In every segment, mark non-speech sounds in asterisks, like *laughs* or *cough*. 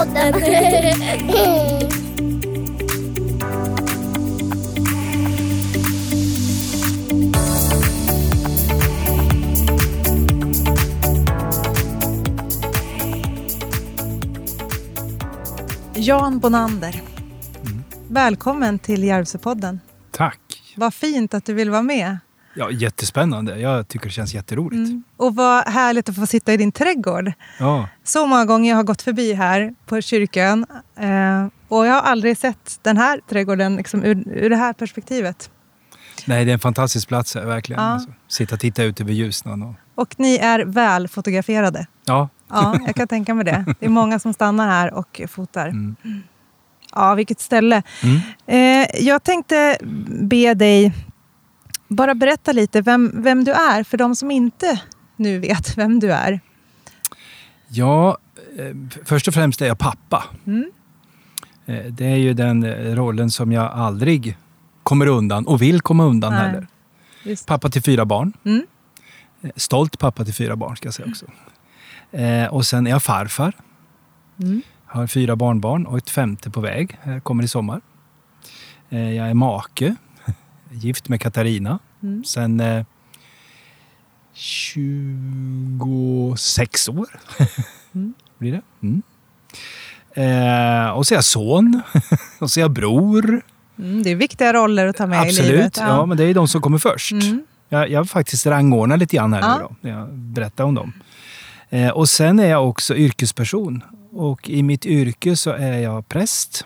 Järvsöpodden. Jan Bonander, välkommen till Järvsöpodden. Tack. Vad fint att du vill vara med. Ja, jättespännande. Jag tycker det känns jätteroligt. Mm. Och vad härligt att få sitta i din trädgård. Ja. Så många gånger jag har gått förbi här på kyrkan eh, och jag har aldrig sett den här trädgården liksom, ur, ur det här perspektivet. Nej, det är en fantastisk plats här, verkligen. Ja. Alltså, sitta och titta ut över Ljusnan. Och... Och ni är väl fotograferade. Ja. Ja, jag kan tänka mig det. Det är många som stannar här och fotar. Mm. Ja, vilket ställe. Mm. Eh, jag tänkte be dig bara berätta lite vem, vem du är, för de som inte nu vet *laughs* vem du är. Ja, eh, först och främst är jag pappa. Mm. Eh, Det är ju den eh, rollen som jag aldrig kommer undan och vill komma undan Nej. heller. Just. Pappa till fyra barn. Mm. Stolt pappa till fyra barn ska jag säga också. Eh, och sen är jag farfar. Mm. Har fyra barnbarn och ett femte på väg. Kommer i sommar. Jag är make. Gift med Katarina. Mm. Sen eh, 26 år *laughs* Mm. blir det. Mm. Eh, och så är jag son. *laughs* och så är jag bror. Mm, det är viktiga roller att ta med i Absolut. livet. Ja. men det är de som kommer först. Mm. Jag, jag faktiskt rangordnar lite grann här Ja. nu då, när jag berättar om dem. Eh, och sen är jag också yrkesperson. Och i mitt yrke så är jag präst.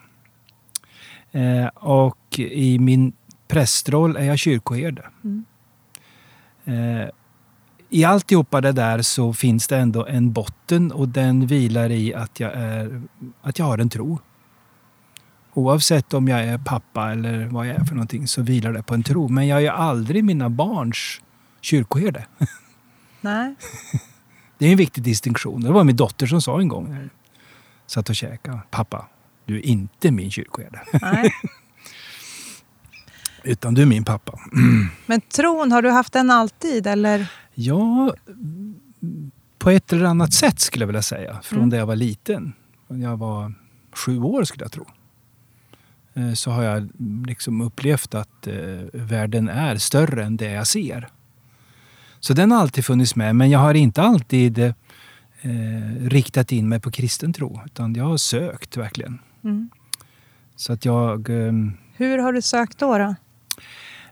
Eh, och i min prästroll är jag kyrkoherde. Mm. Eh, I alltihopa det där så finns det ändå en botten och den vilar i att jag, är, att jag har en tro. Oavsett om jag är pappa eller vad jag är för någonting så vilar det på en tro. Men jag är aldrig mina barns kyrkoherde. *laughs* Nej. Det är en viktig distinktion. Det var min dotter som sa en gång när jag satt och käkade. Pappa, du är inte min kyrkoherde. Nej. *laughs* Utan du är min pappa. *clears throat* Men tron, har du haft den alltid? Eller? Ja, på ett eller annat sätt skulle jag vilja säga. Från Mm. när jag var liten. Jag var sju år skulle jag tro. Eh, Så har jag liksom upplevt att eh, världen är större än det jag ser. Så den har alltid funnits med. Men jag har inte alltid eh, riktat in mig på kristen tro. Utan jag har sökt verkligen. Mm. Så att jag... ehm, Hur har du sökt då? då?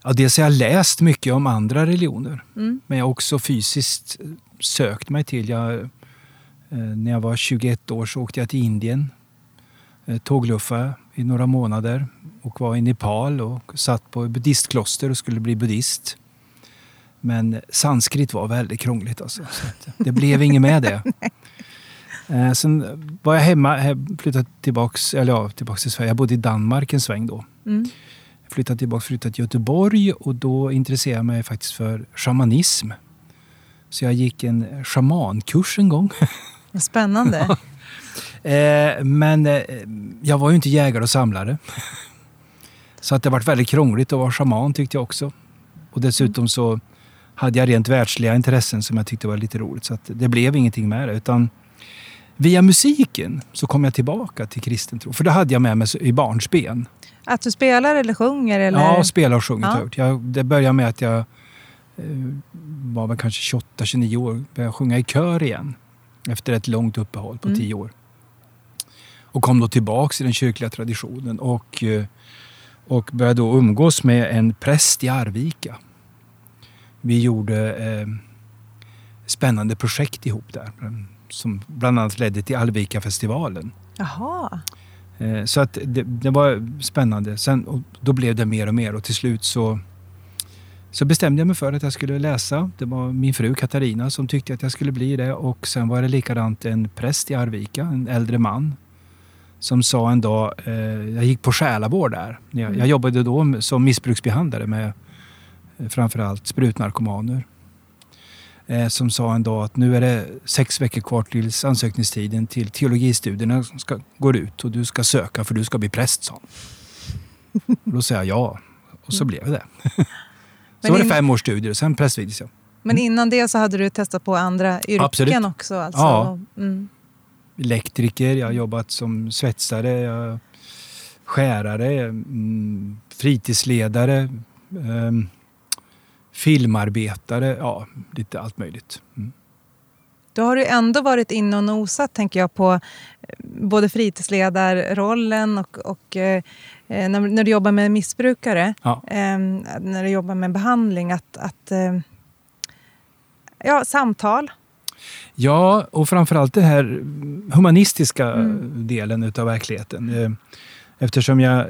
Ja, dels har jag läst mycket om andra religioner. Mm. Men jag har också fysiskt sökt mig till. Jag, eh, när jag var 21 år så åkte jag till Indien. Eh, tågluffade i några månader och var i Nepal och satt på ett buddhistkloster och skulle bli buddhist. Men sanskrit var väldigt krångligt alltså. Det blev inget med det. *laughs* Eh, sen var jag hemma, he- flyttade tillbaks, eller ja, tillbaks till Sverige. Jag bodde i Danmark en sväng då Mm. Flyttade tillbaka flyttade till Göteborg och då intresserade jag mig faktiskt för shamanism. Så jag gick en shamankurs en gång. Spännande. *laughs* Eh, men eh, jag var ju inte jägare och samlare. Så att det varit väldigt krångligt att vara shaman tyckte jag också. Och dessutom så hade jag rent världsliga intressen som jag tyckte var lite roligt. Så att det blev ingenting med det. Utan via musiken så kom jag tillbaka till kristen tro. För det hade jag med mig i barnsben. Att du spelar eller sjunger? Eller? Ja, spela och sjungit Ja. jag Det började med att jag eh, var väl kanske 28-29 år. Började sjunga i kör igen. Efter ett långt uppehåll på Mm. 10 år. Och kom då tillbaks i den kyrkliga traditionen. Och, eh, och började då umgås med en präst i Arvika. Vi gjorde eh, spännande projekt ihop där. Som bland annat ledde till Arvika-festivalen. Jaha. Eh, Så att det, det var spännande. Sen, och då blev det mer och mer och till slut så, så bestämde jag mig för att jag skulle läsa. Det var min fru Katarina som tyckte att jag skulle bli det och sen var det likadant en präst i Arvika, en äldre man som sa en dag, eh, jag gick på själavård där. Jag, jag jobbade då som missbruksbehandlare med eh, framförallt sprutnarkomaner. Eh, som sa en dag att nu är det sex veckor kvar tills ansökningstiden till teologistudierna ska, går ut och du ska söka för du ska bli präst, sa han. Och Då sa jag ja och så blev det. *laughs* Så Men var det fem års studier och sen prästvigdes jag. Men innan det så hade du testat på andra yrken Absolut. också? Alltså. Ja. Mm. elektriker, jag har jobbat som svetsare, jag, skärare, mm, fritidsledare, um, filmarbetare, ja, lite allt möjligt. Mm. Då har du ändå varit inne och nosat, tänker jag, på eh, både fritidsledarrollen och, och eh, eh, när, när, du jobbar med missbrukare, ja. eh, när du jobbar med behandling, att, att eh, ja, samtal. Ja, och framförallt den här humanistiska mm. delen utav verkligheten. Eh, eftersom jag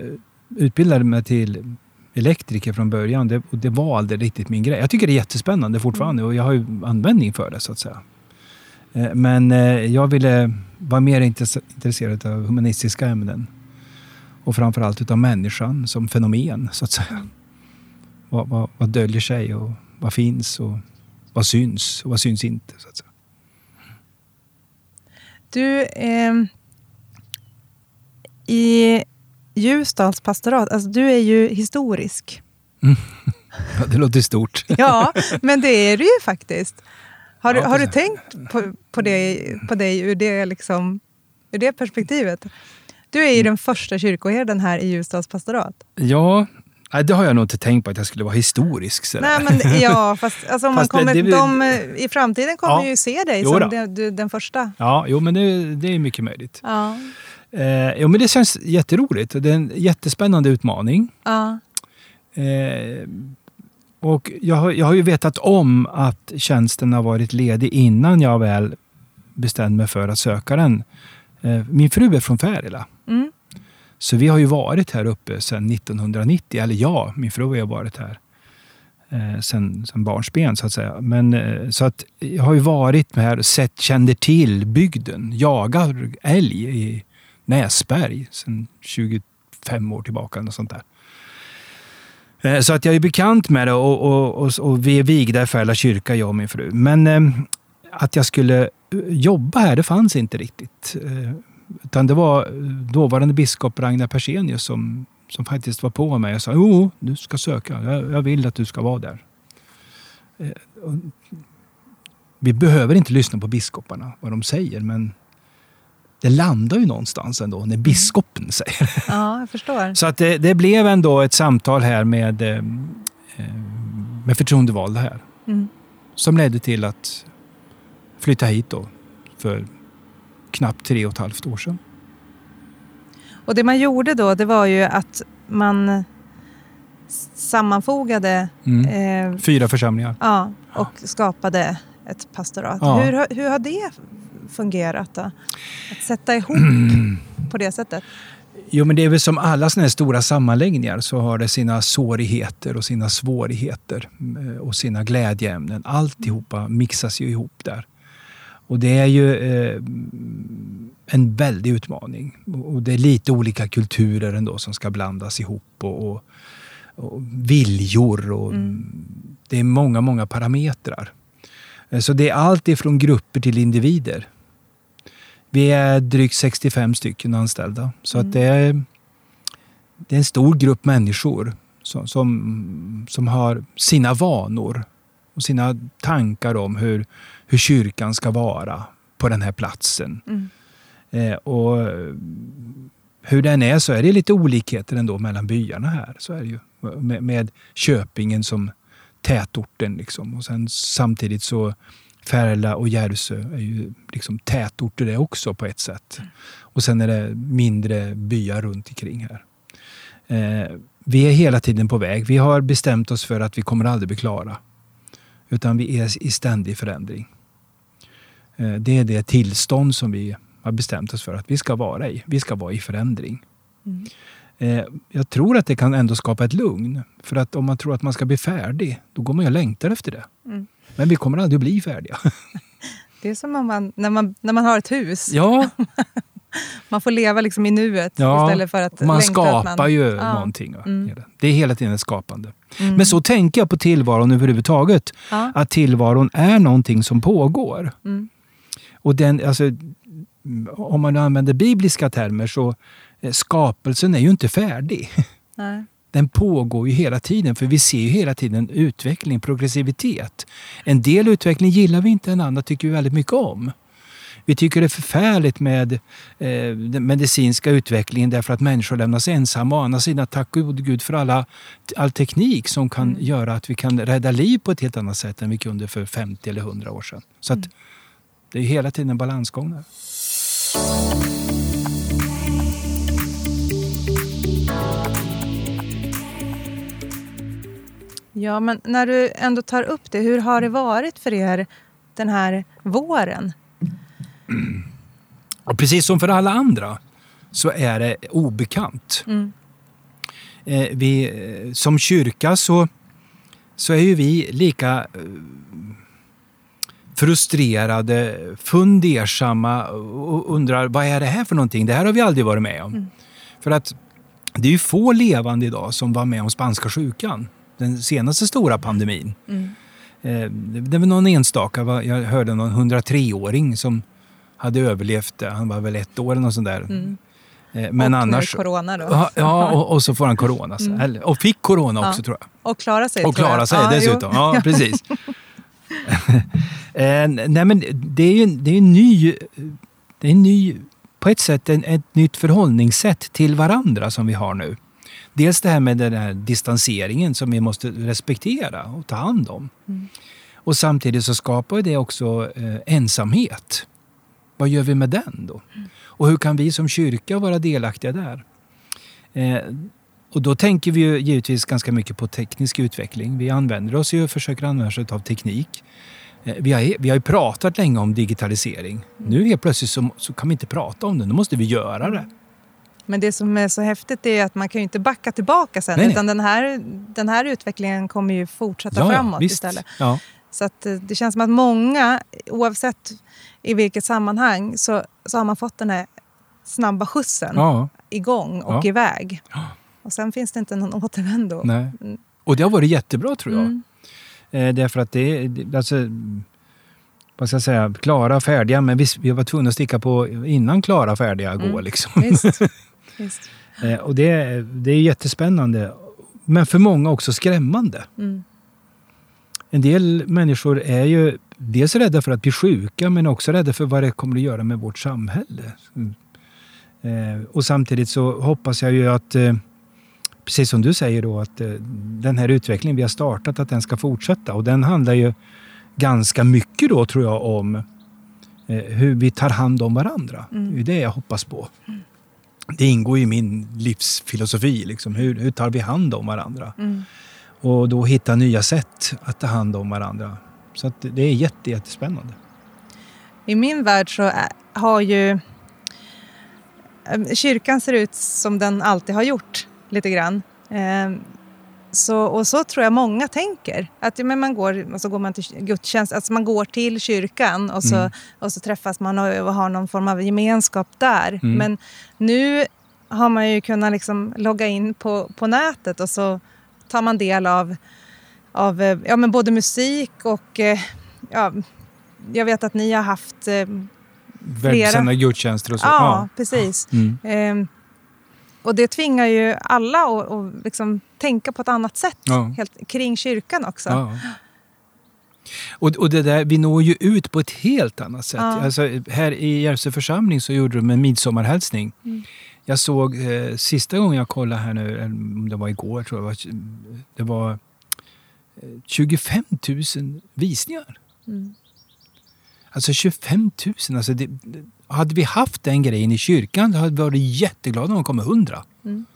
utbildade mig till elektriker från början. Det, det var aldrig riktigt min grej. Jag tycker det är jättespännande fortfarande mm. och jag har ju användning för det så att säga. Eh, men eh, jag ville vara mer intresserad av humanistiska ämnen. Och framförallt utav människan som fenomen så att säga. Vad, vad, vad döljer sig och vad finns och vad syns och vad syns inte. Så att säga. Du, eh, i Ljusdals pastorat, alltså du är ju historisk. Mm. Ja, det låter stort. *laughs* ja, men det är du ju faktiskt. Har, ja, har du tänkt på, på, det, på dig ur det, liksom, ur det perspektivet? Du är ju den första kyrkoherden här i Ljusdals pastorat. Ja, det har jag nog inte tänkt på att jag skulle vara historisk. Sådär. Nej, men, ja, *laughs* fast, alltså, man kommer, det, det, de, I framtiden kommer ja, ju se dig som den, den, första. Ja, jo, men det, det är mycket möjligt. Ja. Eh, jo, men det känns jätteroligt. Det är en jättespännande utmaning. Ja. Eh, och jag har, jag har ju vetat om att tjänsten har varit ledig innan jag väl bestämde mig för att söka den. Eh, min fru är från Färila. Mm. Så vi har ju varit här uppe sedan 1990. Eller ja, min fru har varit här eh, sedan, sedan barnsben så att säga. Men, eh, så att jag har ju varit här och sett, känner till bygden. Jagar älg i Näsberg sedan 25 år tillbaka. Och sånt där. Eh, så att jag är bekant med det och, och, och, och vi är vigda i Färla kyrka, jag och min fru. Men eh, att jag skulle eh, jobba här, det fanns inte riktigt. Eh, utan det var dåvarande biskop Ragnar Persenius som, som faktiskt var på mig och sa jo, du ska söka. Jag, jag vill att du ska vara där. Vi behöver inte lyssna på biskoparna, vad de säger, men det landar ju någonstans ändå när mm. biskopen säger Ja, jag förstår. Så att det, det blev ändå ett samtal här med, eh, med förtroendevalda här. Mm. Som ledde till att flytta hit då för knappt tre och ett halvt år sedan. Och det man gjorde då, det var ju att man sammanfogade... Mm. Eh, Fyra församlingar. Ja, och skapade ett pastorat. Ja. Hur, hur har det fungerat? Då? Att sätta ihop *clears throat* på det sättet? Jo, men det är väl som alla sådana här stora sammanläggningar så har det sina svårigheter och sina svårigheter eh, och sina glädjeämnen. Alltihopa mixas ju ihop där. Och det är ju eh, en väldig utmaning. Och det är lite olika kulturer ändå som ska blandas ihop och, och, och viljor och mm. det är många, många parametrar. Eh, så det är allt ifrån grupper till individer. Vi är drygt 65 stycken anställda. Så mm. att det, är, det är en stor grupp människor som, som, som har sina vanor och sina tankar om hur, hur kyrkan ska vara på den här platsen. Mm. Eh, och hur den är så är det lite olikheter ändå mellan byarna här. Så är det ju. Med, med Köpingen som tätorten. Liksom. Och sen samtidigt så Färla och Järvsö är ju liksom tätorter det också på ett sätt. Och sen är det mindre byar runt omkring här. Eh, vi är hela tiden på väg. Vi har bestämt oss för att vi kommer aldrig bli klara. Utan vi är i ständig förändring. Eh, det är det tillstånd som vi har bestämt oss för att vi ska vara i. Vi ska vara i förändring. Mm. Eh, jag tror att det kan ändå skapa ett lugn. För att om man tror att man ska bli färdig, då går man ju och längtar efter det. Mm. Men vi kommer aldrig att bli färdiga. *laughs* Det är som man, när, man, när man har ett hus. Ja. *laughs* man får leva liksom i nuet ja, istället för att Man skapar man, ju ja. någonting. Mm. Det är hela tiden ett skapande. Mm. Men så tänker jag på tillvaron överhuvudtaget. Ja. Att tillvaron är någonting som pågår. Mm. Och den, alltså, om man använder bibliska termer så Eh, skapelsen är ju inte färdig. *laughs* Nej. Den pågår ju hela tiden, för vi ser ju hela tiden utveckling, progressivitet. En del utveckling gillar vi inte, en annan tycker vi väldigt mycket om. Vi tycker det är förfärligt med eh, den medicinska utvecklingen därför att människor lämnas ensamma. Å andra sidan, tack gode gud för alla, all teknik som kan mm. göra att vi kan rädda liv på ett helt annat sätt än vi kunde för 50 eller 100 år sedan. Så att, mm. det är hela tiden en balansgång där. Ja, men när du ändå tar upp det, hur har det varit för er den här våren? Och precis som för alla andra så är det obekant. Mm. Eh, vi, eh, som kyrka så, så är ju vi lika eh, frustrerade, fundersamma och undrar vad är det här för någonting? Det här har vi aldrig varit med om. Mm. För att det är ju få levande idag som var med om spanska sjukan, den senaste stora pandemin. Mm. Det var någon enstaka, jag hörde någon 103-åring som hade överlevt, han var väl ett år eller något sånt där. Mm. Eh, men och annars, corona då. Ja, och, och, så får han corona. Mm. Och fick corona också ja. tror jag. Och klara sig. Och klara sig ja, dessutom. Jo. Ja, *laughs* precis. *laughs* eh, nej men det är ju det är en ny, det är en ny, på ett sätt en, ett nytt förhållningssätt till varandra som vi har nu. Dels det här med den här distanseringen som vi måste respektera och ta hand om. Mm. Och samtidigt så skapar det också eh, ensamhet. Vad gör vi med den då? Mm. Och hur kan vi som kyrka vara delaktiga där? Eh, och då tänker vi ju givetvis ganska mycket på teknisk utveckling. Vi använder oss ju och försöker använda oss av teknik. Eh, vi, har, vi har ju pratat länge om digitalisering. Mm. Nu helt plötsligt så, så, kan vi inte prata om det, nu måste vi göra det. Men det som är så häftigt är att man kan ju inte backa tillbaka sen. Nej, utan den här, den här utvecklingen kommer ju fortsätta ja, framåt visst. istället. Ja. Så att eh, det känns som att många, oavsett i vilket sammanhang, så, så har man fått den här snabba skjutsen ja. igång och ja. iväg. Ja. Och sen finns det inte någon återvändo. Nej. Mm. Och det har varit jättebra tror jag. Mm. Eh, därför att det, det alltså, vad ska jag säga, klara, färdiga, men vi, vi var tvungna att sticka på innan klara, färdiga mm. går. Liksom. *laughs* Eh, och det, det är jättespännande. Men för många också skrämmande. Mm en del människor är ju dels rädda för att bli sjuka men också rädda för vad det kommer att göra med vårt samhälle. Mm. Eh, och samtidigt så hoppas jag ju att, eh, precis som du säger då, att eh, den här utvecklingen vi har startat, att den ska fortsätta. Och den handlar ju ganska mycket då tror jag om hur vi tar hand om varandra. Mm. Det är det jag hoppas på. Mm. Det ingår i min livsfilosofi. Liksom. Hur, hur tar vi hand om varandra? Mm och då hitta nya sätt att ta hand om varandra. Så det är jätte, jättespännande. I min värld så har ju eh, kyrkan ser ut som den alltid har gjort lite grann. Så, och så tror jag många tänker. Att men man, går, och så går man till gudstjänst, alltså man går till kyrkan och så, mm. och så träffas man och, har någon form av gemenskap där. Mm. Men nu har man ju kunnat liksom logga in på, på nätet och så tar man del av, av eh, ja, men både musik och eh, ja, jag vet att ni har haft eh, flera... Webbsända gudstjänster och så. Ja, ja. precis. Mm. Ehm, och det tvingar ju alla att, att liksom tänka på ett annat sätt ja. helt, kring kyrkan också. Ja. Och, och det där, vi når ju ut på ett helt annat sätt. Ja. Alltså, här i Järvsö församling så gjorde de en midsommarhälsning. Mm. Jag såg eh, sista gången jag kollade här nu, om det var igår tror jag, det var 25 000 visningar. Mm. Alltså 25 000. Alltså det, hade vi haft den grejen i kyrkan hade vi varit jätteglada om det kom 100. Mm. *laughs*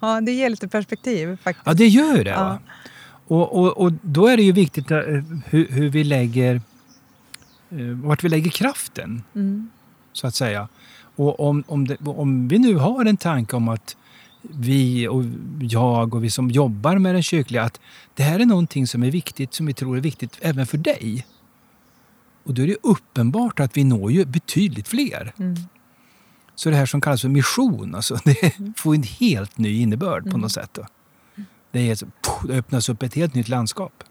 Ja, det ger lite perspektiv faktiskt. Ja, det gör det. Ja. Och, och, och då är det ju viktigt eh, hur, hur vi lägger, eh, vart vi lägger kraften. Mm. Så att säga. Och om, om, det, om vi nu har en tanke om att vi och jag och vi som jobbar med den kyrkliga, att det här är någonting som är viktigt, som vi tror är viktigt även för dig. Och då är det uppenbart att vi når ju betydligt fler. Mm. Så det här som kallas för mission, alltså, *laughs* det mm. får en helt ny innebörd på mm. något sätt. Då. Det, är, det öppnas upp ett helt nytt landskap.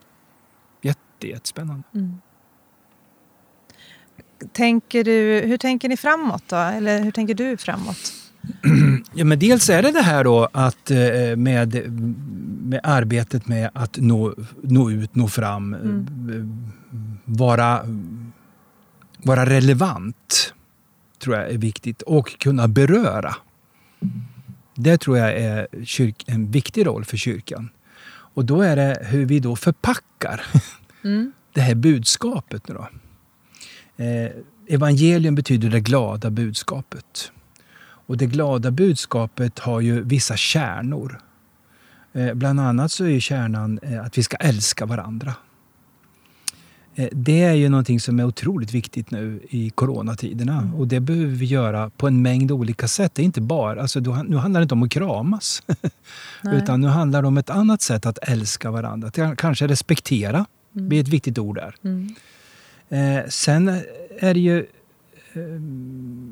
Jätte, jättespännande. Mm tänker du, hur tänker ni framåt då? Eller hur tänker du framåt? Ja, men dels är det det här då att eh, med, med arbetet med att nå, nå ut, nå fram, mm. vara vara relevant tror jag är viktigt och kunna beröra. Det tror jag är kyrk, en viktig roll för kyrkan. Och då är det hur vi då förpackar mm. det här budskapet. Då. Eh, evangelium betyder det glada budskapet. Och det glada budskapet har ju vissa kärnor. Eh, bland annat så är kärnan eh, att vi ska älska varandra. Eh, det är ju någonting som är otroligt viktigt nu i coronatiderna mm. och det behöver vi göra på en mängd olika sätt. Det är inte bara, alltså, nu handlar det inte om att kramas *laughs* utan nu handlar det om ett annat sätt att älska varandra. Att kanske respektera, mm. det är ett viktigt ord där. Mm. Eh, sen är det ju Eh,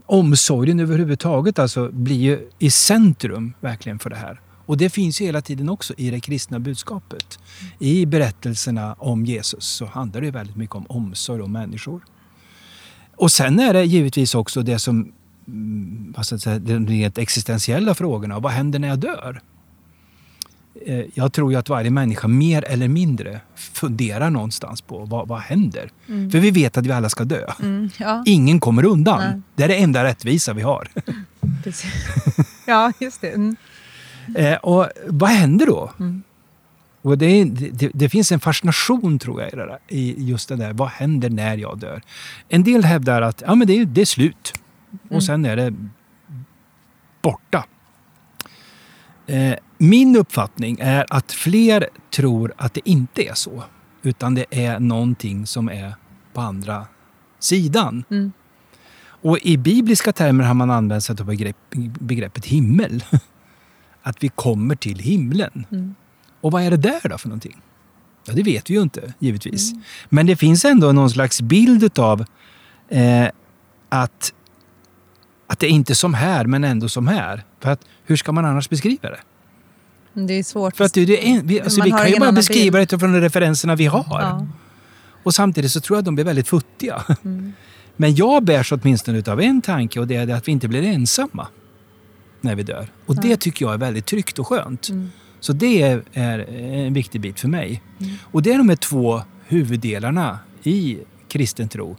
omsorgen överhuvudtaget alltså blir ju i centrum verkligen för det här. Och det finns ju hela tiden också i det kristna budskapet. I berättelserna om Jesus så handlar det väldigt mycket om omsorg om människor. Och sen är det givetvis också det som mm, vad ska jag säga, de rent existentiella frågorna. Vad händer när jag dör? Eh, jag tror ju att varje människa mer eller mindre funderar någonstans på vad, vad händer. Mm. För vi vet att vi alla ska dö. Mm, ja. Ingen kommer undan. Nej. Det är det enda rättvisa vi har. *laughs* ja, just det. Mm. Eh, och vad händer då? Mm. Och det, det, det, finns en fascination tror jag i, där, i just det där. Vad händer när jag dör? En del hävdar att ja, men det, det är slut. Mm. Och sen är det borta. Eh, min uppfattning är att fler tror att det inte är så. Utan det är någonting som är på andra sidan. Mm. Och i bibliska termer har man använt sig av begrepp, begreppet himmel. *laughs* att vi kommer till himlen. Mm. Och vad är det där då för någonting? Ja, det vet vi ju inte givetvis. Mm. Men det finns ändå någon slags bild av eh, att, att det är inte som här, men ändå som här. För att, hur ska man annars beskriva det? Det är svårt. För att det, det är, vi, alltså, vi kan ju bara beskriva det utifrån de referenserna vi har. Ja. Och samtidigt så tror jag att de blir väldigt futtiga. Mm. *laughs* Men jag bärs åtminstone av en tanke och det är att vi inte blir ensamma när vi dör. Och det tycker jag är väldigt tryggt och skönt. Mm. Så det är, är, en viktig bit för mig. Mm. Och det är de här två huvuddelarna i kristen tro.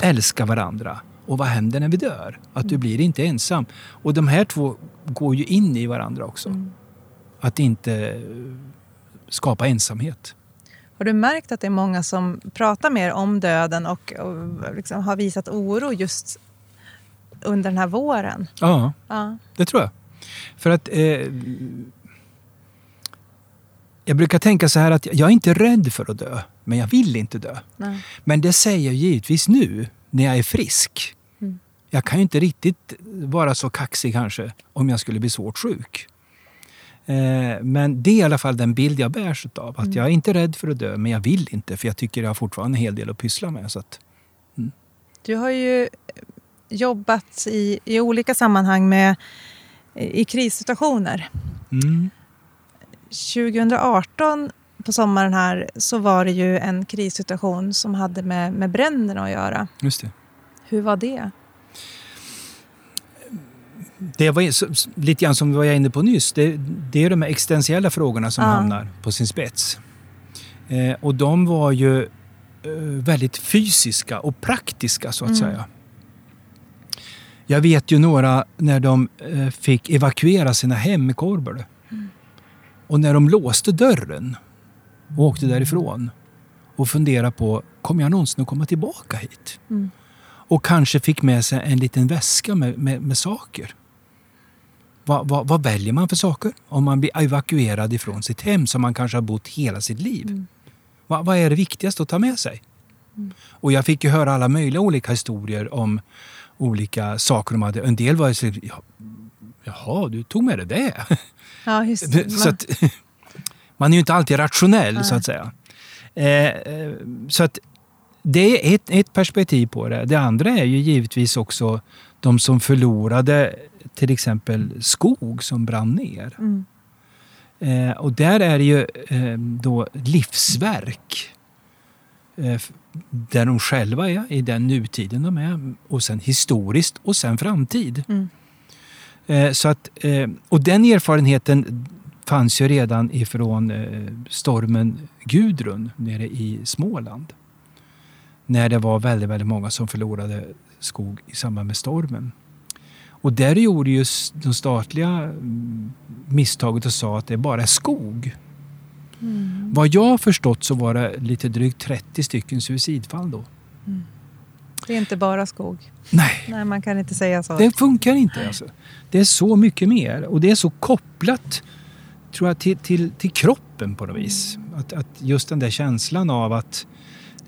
Älska varandra och vad händer när vi dör? Att du blir inte ensam. Och de här två går ju in i varandra också. Mm. Att inte skapa ensamhet. Har du märkt att det är många som pratar mer om döden och, och liksom har visat oro just under den här våren. Ja, ja. det tror jag. För att eh, jag brukar tänka så här att jag är inte rädd för att dö, men jag vill inte dö. Nej. Men det säger jag givetvis nu, när jag är frisk. Mm. Jag kan ju inte riktigt vara så kaxig kanske om jag skulle bli svårt sjuk. Eh, men det är i alla fall den bild jag bärs av. Att mm. jag är inte rädd för att dö, men jag vill inte för jag tycker jag har fortfarande en hel del att pyssla med. Så att, mm. Du har ju jobbat i, i olika sammanhang med, i krissituationer. Mm. 2018 på sommaren här så var det ju en krissituation som hade med, med bränderna att göra. Just det. Hur var det? Det var lite grann som vi var inne på nyss. Det, det är de här existentiella frågorna som ja. hamnar på sin spets. Eh, och de var ju eh, väldigt fysiska och praktiska så att mm. säga. Jag vet ju några när de eh, fick evakuera sina hem i Korber. Mm. Och när de låste dörren och åkte därifrån och funderade på, kommer jag någonsin att komma tillbaka hit? Mm. Och kanske fick med sig en liten väska med, med, med saker. Vad, vad, vad, väljer man för saker om man blir evakuerad ifrån sitt hem som man kanske har bott hela sitt liv? Mm. Vad, vad är det viktigaste att ta med sig? Mm. Och jag fick ju höra alla möjliga olika historier om olika saker de hade. En del var så Jaha, du tog med det? Ja, just det. *laughs* Så att, man är ju inte alltid rationell Nej. så att säga. Eh, eh, så att det är ett, ett perspektiv på det. Det andra är ju givetvis också de som förlorade till exempel skog som brann ner. Mm. Eh, och där är det ju eh, då livsverk eh, där de själva är, i den nutiden de är och sen historiskt och sen framtid. Mm. Eh, så att, eh, och den erfarenheten fanns ju redan ifrån eh, stormen Gudrun nere i Småland. när det var väldigt, väldigt många som förlorade skog i samband med stormen. Och där gjorde ju de statliga mm, misstaget och sa att det bara är skog. Mm. Vad jag har förstått så var det lite drygt 30 stycken suicidfall då. Mm. Det är inte bara skog. Nej. Nej, man kan inte säga så. Det funkar inte. Alltså. Det är så mycket mer och det är så kopplat tror jag, till, till, till kroppen på något vis. Att, att just den där känslan av att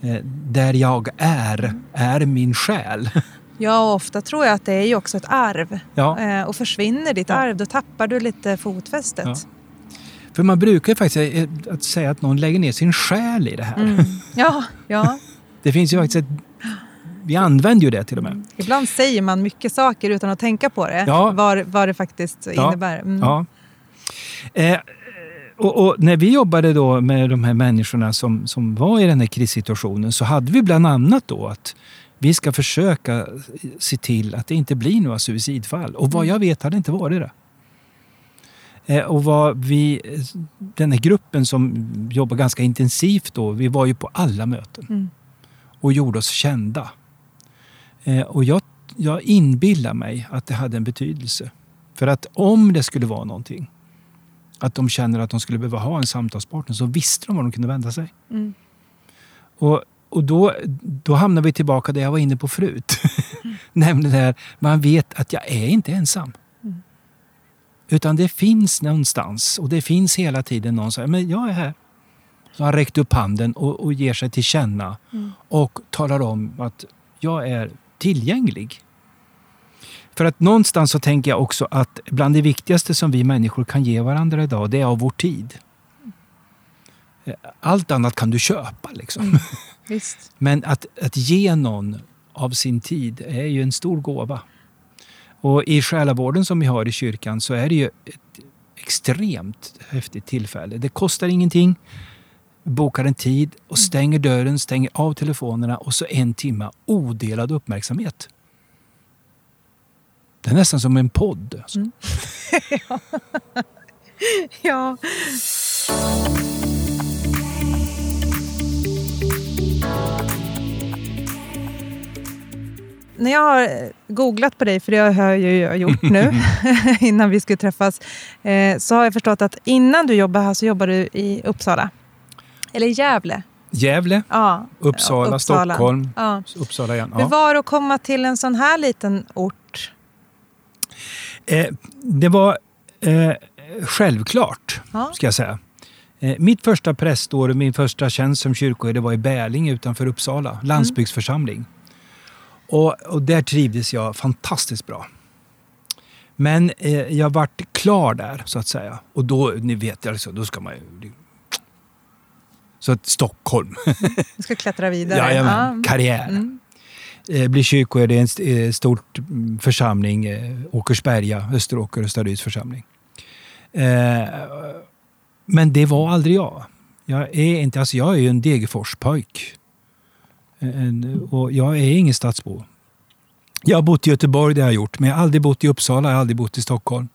eh, där jag är, är min själ. *laughs* Ja, och ofta tror jag att det är ju också ett arv. Ja. Eh, och försvinner ditt ja. arv, då tappar du lite fotfästet. Ja. För man brukar faktiskt eh, att säga att någon lägger ner sin själ i det här. Mm. Ja, ja. *laughs* det finns ju faktiskt ett vi använder ju det till och med. Ibland säger man mycket saker utan att tänka på det, ja. vad, vad det faktiskt ja. innebär. Mm. Ja. Eh, och, och, när vi jobbade då med de här människorna som, som var i den här krissituationen så hade vi bland annat då att vi ska försöka se till att det inte blir några suicidfall. Och vad mm. jag vet har det inte varit det. Eh, och vad vi, den här gruppen som jobbar ganska intensivt då, vi var ju på alla möten mm. och gjorde oss kända. Eh, och jag, jag inbillar mig att det hade en betydelse. För att om det skulle vara någonting, att de känner att de skulle behöva ha en samtalspartner, så visste de var de kunde vända sig. Mm. Och, och då, då hamnar vi tillbaka där jag var inne på förut. Mm. *laughs* Nämligen det här, man vet att jag är inte ensam. Mm. Utan det finns någonstans och det finns hela tiden någon som säger, men jag är här. Så han räckt upp handen och, och ger sig till känna mm. och talar om att jag är tillgänglig. För att någonstans så tänker jag också att bland det viktigaste som vi människor kan ge varandra idag, det är av vår tid. Allt annat kan du köpa liksom. Mm, *laughs* Men att, att ge någon av sin tid är ju en stor gåva. Och i själavården som vi har i kyrkan så är det ju ett extremt häftigt tillfälle. Det kostar ingenting bokar en tid och stänger dörren, stänger av telefonerna och så en timme odelad uppmärksamhet. Det är nästan som en podd. Alltså. Mm. *laughs* ja. När jag har googlat på dig, för det har jag ju gjort nu *laughs* *laughs* innan vi skulle träffas, eh, så har jag förstått att innan du jobbade här så jobbade du i Uppsala. Eller Gävle. Gävle, ja. Uppsala, Uppsala, Stockholm, ja. Uppsala igen. Ja. Hur var det att komma till en sån här liten ort? Eh, det var eh, självklart, ja. ska jag säga. Eh, mitt första prästår, min första tjänst som kyrkoherde var i Bäling utanför Uppsala, mm. landsbygdsförsamling. Mm. Och, och, där trivdes jag fantastiskt bra. Men eh, jag vart klar där, så att säga. Och då, ni vet, alltså, då ska man ju så att Stockholm. *laughs* Du ska klättra vidare? Ja. karriär. Mm. Eh, blir kyrkoherde i en eh, stor mm, församling, eh, Åkersberga, Österåker Östaryds församling. Eh, men det var aldrig jag. Jag är, inte, alltså jag är ju en Degerforspojk. Eh, och jag är ingen stadsbo. Jag har bott i Göteborg, det har jag gjort, men jag har aldrig bott i Uppsala, jag har aldrig bott i Stockholm.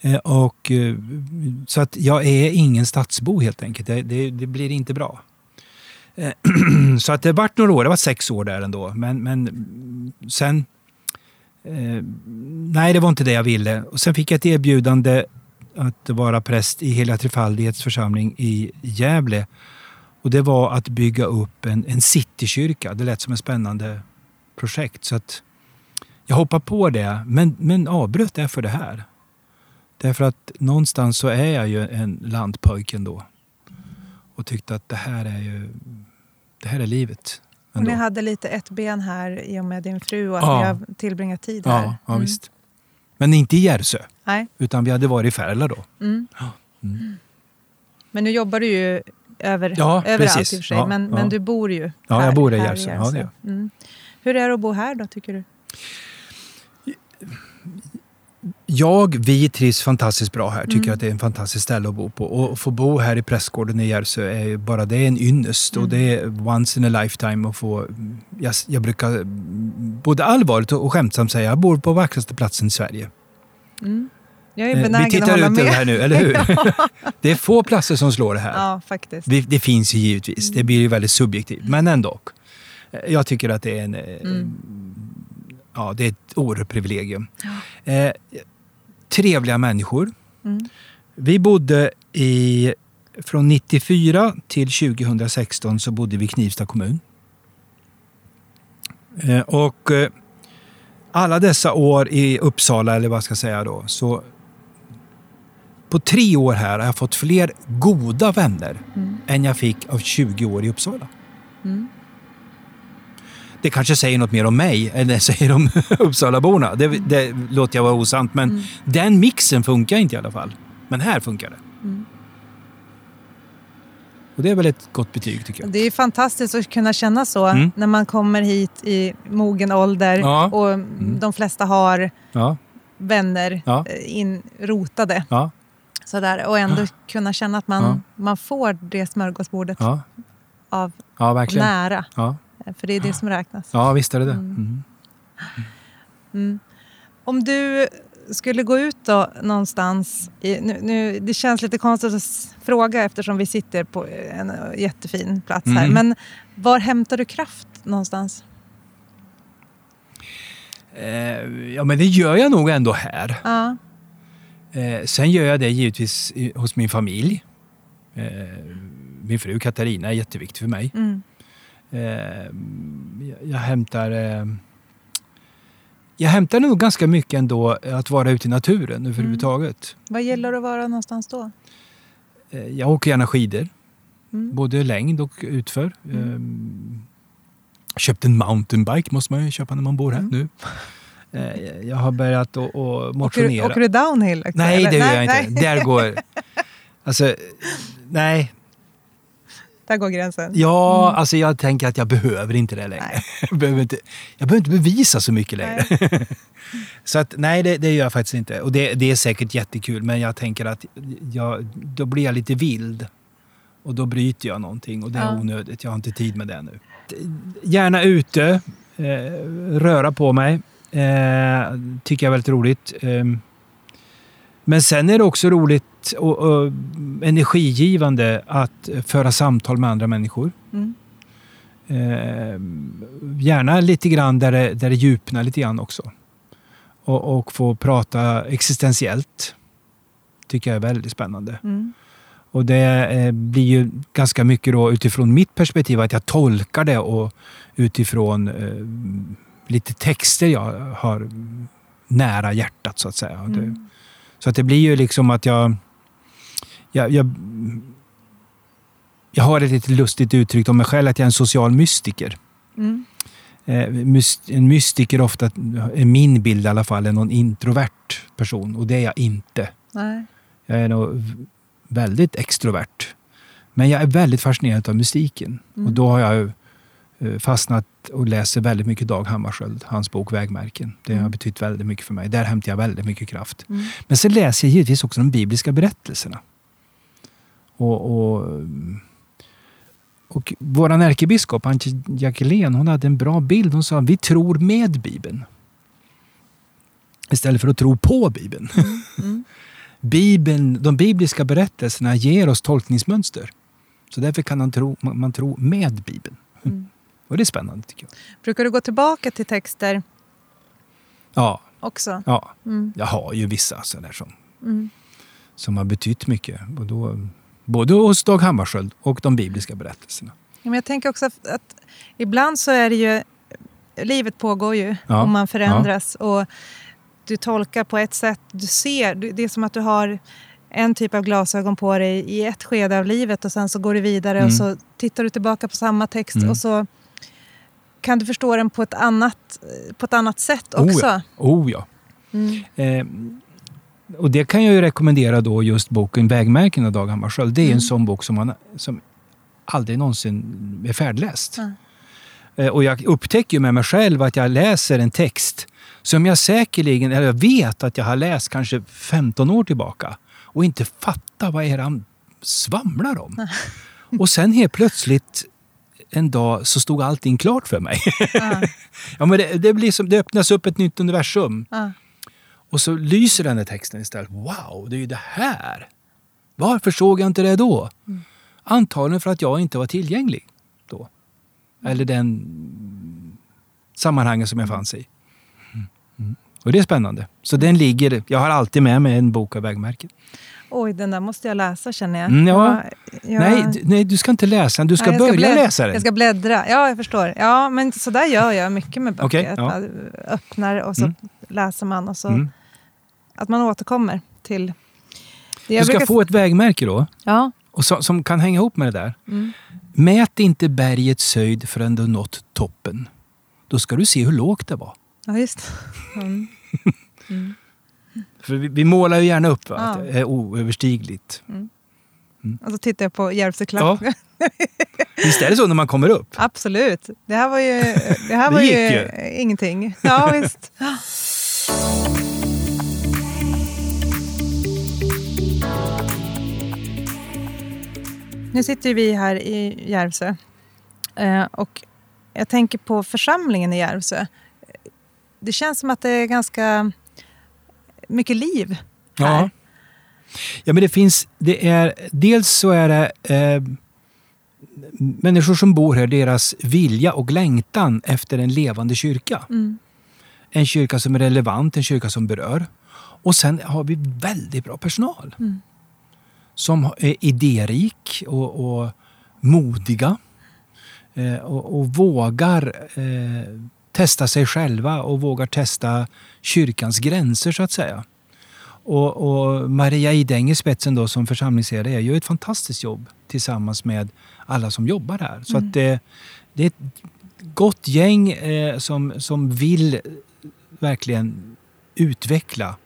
Eh, och, eh, så att jag är ingen stadsbo helt enkelt. Det, det, det blir inte bra. Eh, *clears throat* så att det vart några år, det var sex år där ändå. Men, men sen... Eh, nej, det var inte det jag ville. Och sen fick jag ett erbjudande att vara präst i Heliga Trefaldighets församling i Gävle. Och det var att bygga upp en, en citykyrka. Det lät som ett spännande projekt. Så att jag hoppade på det, men, men avbröt det för det här. Därför att någonstans så är jag ju en lantpojke ändå. Och tyckte att det här är ju det här är livet. Och ni hade lite ett ben här i och med din fru och att ja. ni har tillbringat tid här. Ja, ja mm. visst. Men inte i Järvsö. Nej. Utan vi hade varit i Färila då. Mm. Ja. Mm. Men nu jobbar du ju över, ja, överallt precis. i och för sig. Ja, men, men du bor ju Ja, här, jag bor i Järvsö. Ja, det mm. Hur är det att bo här då, tycker du? Jag, vi trivs fantastiskt bra här. Tycker mm. att det är en fantastiskt ställe att bo på. Och få bo här i Prästgården i Järvsö är bara det är en ynnest. Mm. Och det är once in a lifetime att få... Jag, jag brukar både allvarligt och skämtsamt säga jag bor på vackraste platsen i Sverige. Mm. Jag är eh, benägen Vi tittar att hålla ut med. här nu, eller hur? *laughs* *laughs* det är få platser som slår det här. Ja, faktiskt. Det, det finns ju givetvis. Det blir ju väldigt subjektivt, men ändå. Jag tycker att det är en... Mm. Ja, det är ett oerhört privilegium. Ja. Eh, trevliga människor. Mm. Vi bodde i... Från 94 till 2016 så bodde vi i Knivsta kommun. Eh, och eh, alla dessa år i Uppsala, eller vad ska jag säga då, så på tre år här har jag fått fler goda vänner mm. än jag fick av 20 år i Uppsala. Det kanske säger något mer om mig än det säger om *laughs* Uppsalaborna. Det, det låter jag vara osant, men mm. den mixen funkar inte i alla fall. Men här funkar det. Mm. Och det är väl ett gott betyg tycker jag. Det är fantastiskt att kunna känna så mm. när man kommer hit i mogen ålder ja. och mm. de flesta har ja. vänner ja. Eh, inrotade. Ja. Sådär, och ändå kunna känna att man, man får det smörgåsbordet av nära. För det är det som räknas. Ja, visst är det det. Mm. mm. Mm. Om du skulle gå ut då någonstans, i, nu, nu, det känns lite konstigt att fråga eftersom vi sitter på en jättefin plats här, mm. men var hämtar du kraft någonstans? Eh, ja men det gör jag nog ändå här. Ja. Eh, sen gör jag det givetvis hos min familj. Eh, min fru Katarina är jätteviktig för mig. Mm. Eh, jag hämtar eh, jag hämtar nog ganska mycket ändå att vara ute i naturen överhuvudtaget. Mm. Vad gäller att vara någonstans då? Eh, jag åker gärna skidor. Mm. Både längd och utför. Mm. Ehm, köpt en mountainbike måste man ju köpa när man bor här mm. nu. Jag har börjat att motionera. Åker åker du downhill? Också, nej, eller? det gör jag inte. Där går... *laughs* Alltså, nej, där går gränsen. Ja, mm. alltså jag tänker att jag behöver inte det längre. *laughs* Jag behöver inte, jag behöver inte bevisa så mycket längre. *laughs* så att nej, det, det, gör jag faktiskt inte. Och det, det, är säkert jättekul, men jag tänker att jag, då blir jag lite vild. Och då bryter jag någonting och det är ja. onödigt. Jag har inte tid med det nu. Gärna ute, eh, röra på mig. Eh, tycker jag är väldigt roligt. Eh, men sen är det också roligt och, och energigivande att föra samtal med andra människor. Mm. Eh, gärna lite grann där det, där det djupnar lite grann också. Och, och få prata existentiellt. tycker jag är väldigt spännande. Mm. Och det eh, blir ju ganska mycket då utifrån mitt perspektiv, att jag tolkar det och utifrån eh, lite texter jag har nära hjärtat så att säga. Mm. Så att det blir ju liksom att jag, jag, jag jag har ett lite lustigt uttryck om mig själv, att jag är en social mystiker. Mm. Eh, en mystiker ofta, är min bild i alla fall, är någon introvert person. Och det är jag inte. Nej. Jag är nog väldigt extrovert. Men jag är väldigt fascinerad av mystiken. Mm. Och då har jag fastnat och läser väldigt mycket Dag Hammarskjöld, hans bok Vägmärken. Det har mm. betytt väldigt mycket för mig. Där hämtar jag väldigt mycket kraft. Mm. Men sen läser jag givetvis också de bibliska berättelserna. Och, och, och vår ärkebiskop, Antje Jackelén, hon hade en bra bild. Hon sa vi tror med Bibeln. Istället för att tro på Bibeln. Mm. Mm. *laughs* Bibeln de bibliska berättelserna ger oss tolkningsmönster. Så därför kan man tro, man tro med Bibeln. Mm. Och det är spännande tycker jag. Brukar du gå tillbaka till texter ja. också? Ja, mm. jag har ju vissa sådär som, mm. som har betytt mycket. Och då, både hos Dag Hammarskjöld och de bibliska berättelserna. Men jag tänker också att, att ibland så är det ju... Livet pågår ju ja. och man förändras. Ja. Och du tolkar på ett sätt. Du ser, det är som att du har en typ av glasögon på dig i ett skede av livet och sen så går du vidare mm. och så tittar du tillbaka på samma text mm. och så kan du förstå den på ett annat, på ett annat sätt också? Oh ja. Oh, ja. Mm. Eh, och det kan jag ju rekommendera då just boken Vägmärken av Dag Hammarskjöld. Det är mm. en sån bok som, man, som aldrig någonsin är färdläst. Mm. Eh, och jag upptäcker med mig själv att jag läser en text som jag säkerligen, eller jag vet att jag har läst kanske 15 år tillbaka och inte fattar vad är han svamlar om. och sen helt plötsligt en dag så stod allting klart för mig. Ja. *laughs* ja, men det, det, blir som, det öppnas upp ett nytt universum. Ja. Och så lyser den här texten istället. Wow, det är ju det här! Varför såg jag inte det då? Mm. Antagligen för att jag inte var tillgänglig då. Eller den sammanhangen som jag fanns i. Mm. Och det är spännande. Så den ligger, jag har alltid med mig en bok av vägmärken. Oj, den där måste jag läsa känner jag. Mm, ja. Jag- Nej, nej, du ska inte läsa den. Du ska Nej, börja blädd- läsa den. Jag ska bläddra. Ja, jag förstår. Ja, men så där gör jag mycket med böcker. Att ja. man öppnar och så Mm. läser man och så Mm. att man återkommer till det. Du ska brukar- få ett vägmärke då, Ja. och så, som kan hänga ihop med det där. Mm. Mät inte bergets höjd förrän du nått toppen. Då ska du se hur lågt det var. ja, just mm. *laughs* För vi, vi målar ju gärna upp va? Ja. att det är oöverstigligt. Och så tittar jag på Järvsöklack. Ja. *laughs* Visst är det så när man kommer upp? Absolut. Det här var ju, det här Det var ju, ju. ingenting. Ja, visst. *laughs* Nu sitter vi här i Järvsö. Eh, och jag tänker på församlingen i Järvsö. Det känns som att det är ganska mycket liv här. Ja. Ja, men det finns... Det är, dels så är det eh, människor som bor här, deras vilja och längtan efter en levande kyrka. Mm. En kyrka som är relevant, en kyrka som berör. Och sen har vi väldigt bra personal. Mm. Som är idérik och, och modiga. Eh, och, och vågar eh, testa sig själva och vågar testa kyrkans gränser så att säga. Och, och Maria Ideng i spetsen då som församlingsledare gör ett fantastiskt jobb tillsammans med alla som jobbar här. Så att det, det är ett gott gäng eh, som, som vill verkligen utveckla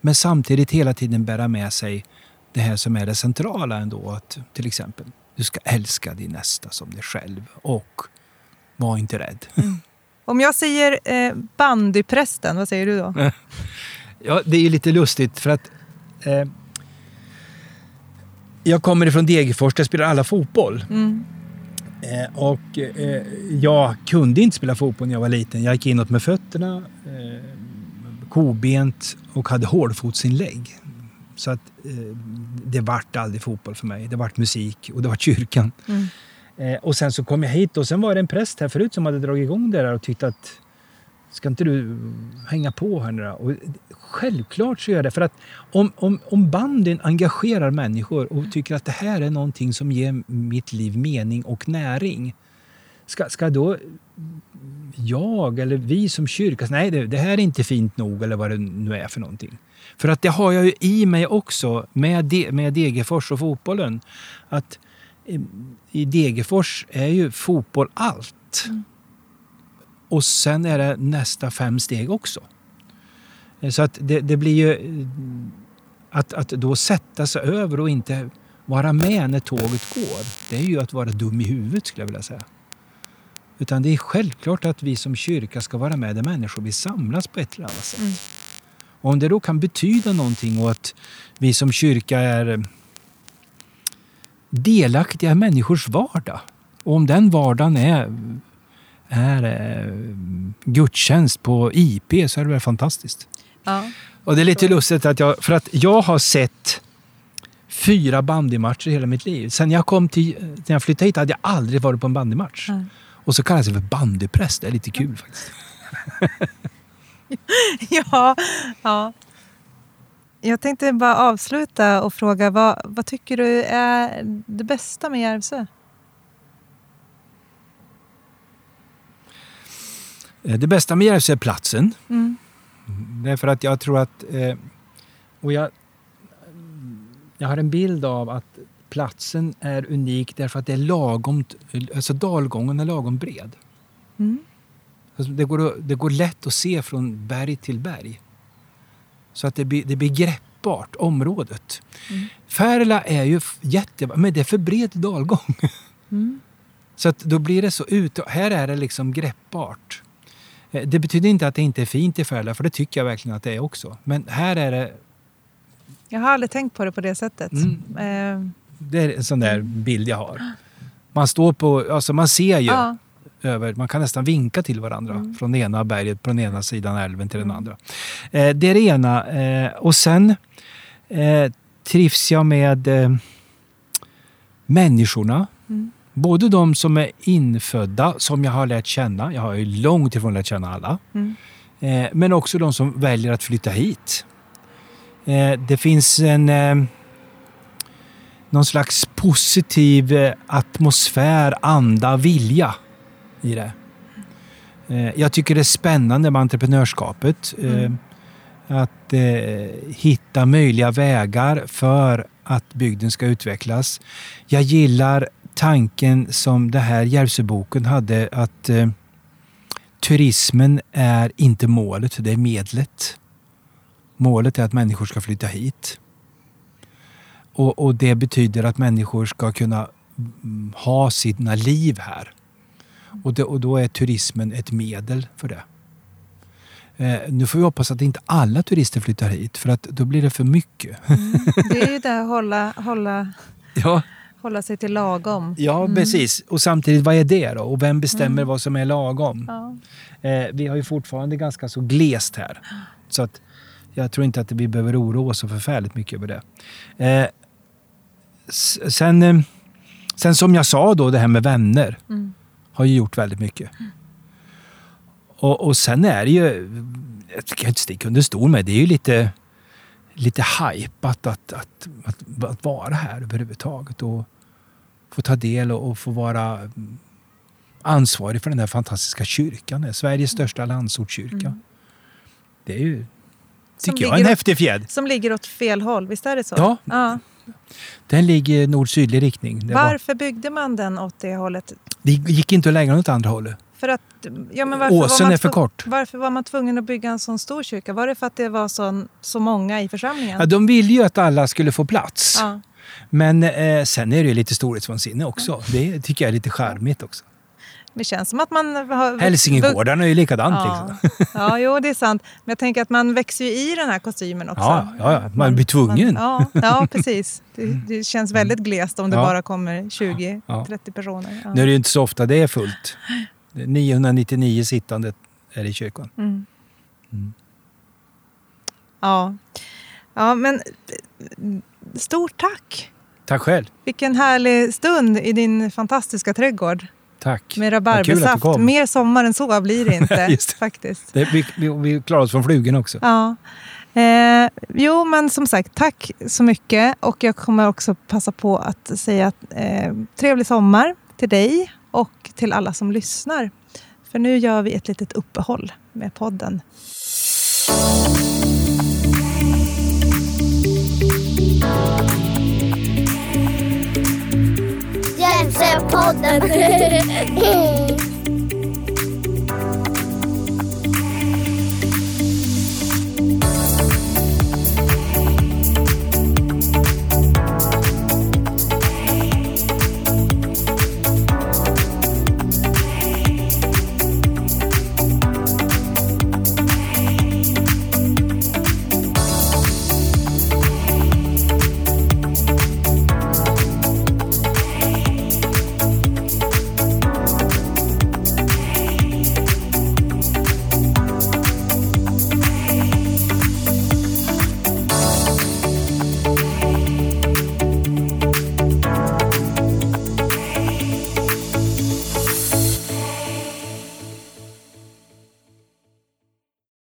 men samtidigt hela tiden bära med sig det här som är det centrala ändå. Att till exempel, du ska älska din nästa som dig själv och var inte rädd. Om jag säger eh, bandyprästen, vad säger du då? *laughs* Ja, det är ju lite lustigt för att eh, jag kommer ifrån Degerfors, där spelar alla fotboll. Mm. Eh, och eh, jag kunde inte spela fotboll när jag var liten. Jag gick inåt med fötterna, eh, kobent och hade hårdfotsinlägg. Så att eh, det vart aldrig fotboll för mig. Det vart musik och det vart kyrkan. Mm. Eh, och sen så kom jag hit och sen var det en präst här förut som hade dragit igång det där och tyckte att ska inte du hänga på här nu då? Och självklart så gör jag det. För att om, om, om banden engagerar människor och tycker att det här är någonting som ger mitt liv mening och näring. Ska, ska då jag eller vi som kyrka säga, nej det, det här är inte fint nog eller vad det nu är för någonting. För att det har jag ju i mig också med, De, med Degerfors och fotbollen. Att i Degerfors är ju fotboll allt. Och sen är det nästa fem steg också. Eh, Så att det, det blir ju eh, att, att då sätta sig över och inte vara med när tåget går. Det är ju att vara dum i huvudet skulle jag vilja säga. Utan det är självklart att vi som kyrka ska vara med där människor vill samlas på ett eller annat sätt. Mm. Och om det då kan betyda någonting och att vi som kyrka är delaktiga i människors vardag. Och om den vardagen är, är eh, gudstjänst på IP så är det väl fantastiskt. Ja. Och det är lite lustigt att jag, för att jag har sett fyra bandymatcher i hela mitt liv. Sen jag kom till, när jag flyttade hit hade jag aldrig varit på en bandymatch. Nej. Och så kallas jag för bandypräst. Det är lite kul faktiskt. *laughs* ja, ja. Jag tänkte bara avsluta och fråga vad, vad tycker du är det bästa med Järvsö? Eh, Det bästa med Järvsö är platsen. Mm. Därför att jag tror att... Eh, och jag, jag har en bild av att platsen är unik därför att det är lagom... Alltså dalgången är lagom bred. Mm. Alltså det, går, det går lätt att se från berg till berg. Så att det blir, det blir greppbart, området. Mm. Färila är ju jättebra, men det är för bred dalgång. Mm. *laughs* Så att då blir det så ut. Här är det liksom greppbart. Eh, Det betyder inte att det inte är fint i Färila, för det tycker jag verkligen att det är också. Men här är det, Jag har aldrig tänkt på det på det sättet. Mm. Eh, det är en sån där bild jag har. Man står på, alltså man ser ju ja. Över, man kan nästan vinka till varandra Mm. från det ena berget på den ena sidan älven till den andra. Eh, det är det ena. Eh, och sen eh, trivs jag med eh, människorna. Mm. Både de som är infödda, som jag har lärt känna. Jag har ju långt ifrån lärt känna alla. Mm. Eh, men också de som väljer att flytta hit. Eh, det finns en någon slags positiv atmosfär, anda, vilja i det. Eh, jag tycker det är spännande med entreprenörskapet. Eh, Mm. Att eh, hitta möjliga vägar för att bygden ska utvecklas. Jag gillar tanken som det här Järvsöboken hade att turismen är inte målet, det är medlet. Målet är att människor ska flytta hit. Och, och det betyder att människor ska kunna mm, ha sina liv här. Och, det, och då är turismen ett medel för det. Eh, nu får vi hoppas att inte alla turister flyttar hit för att då blir det för mycket. Det är ju det att hålla, hålla, *laughs* ja, hålla sig till lagom. ja Mm. precis. Och samtidigt, vad är det då? Och vem bestämmer Mm. vad som är lagom? Ja. Eh, vi har ju fortfarande ganska så glest här. Så att jag tror inte att vi behöver oroa oss så förfärligt mycket över det. Eh, sen, eh, sen som jag sa då, det här med vänner Mm. Har ju gjort väldigt mycket. Och, och sen är det ju, jag kan inte sticka under stol med, det är ju lite, lite hajpat att, att, att, att vara här överhuvudtaget. Och få ta del och, och få vara mm, ansvarig för den här fantastiska kyrkan. Sveriges största landsortskyrka. Mm. Det är ju, Som tycker jag, en ligger häftig fjädd. Som ligger åt fel håll, visst är det så? Ja. ja. Den ligger i nord-sydlig riktning. Det, var, Varför byggde man den åt det hållet? det gick inte att lägga den åt andra hållet. För att, ja, men varför var Åsen man är för kort. Varför var man tvungen att bygga en sån stor kyrka? Var det för att det var så, så många i församlingen? Ja, de ville ju att alla skulle få plats. Ja. Men eh, sen är det ju lite storhetsvansinne också. Det tycker jag är lite charmigt också. Det känns som att man har... Hälsingegårdarna är ju likadant. Ja. Liksom. ja, jo det är sant. Men jag tänker att man växer ju i den här kostymen också. Ja, ja, ja, man blir tvungen. Man, ja, ja, precis. Det, det känns väldigt glest om det Ja. bara kommer 20-30 Ja. personer. Ja. Nu är det ju inte så ofta det är fullt. Det är 999 sittande är det i kyrkan. Mm. Mm. Ja. ja, men stort tack! Tack själv. Vilken härlig stund i din fantastiska trädgård Tack. med rabarbersaft. Mer sommar än så blir det *laughs* inte det. faktiskt. Det, vi, vi, vi klarar oss från flugorna också. Ja. Eh, jo, men som sagt, tack så mycket. Och jag kommer också passa på att säga att, eh, trevlig sommar till dig och till alla som lyssnar. För nu gör vi ett litet uppehåll med podden. ったね。*laughs*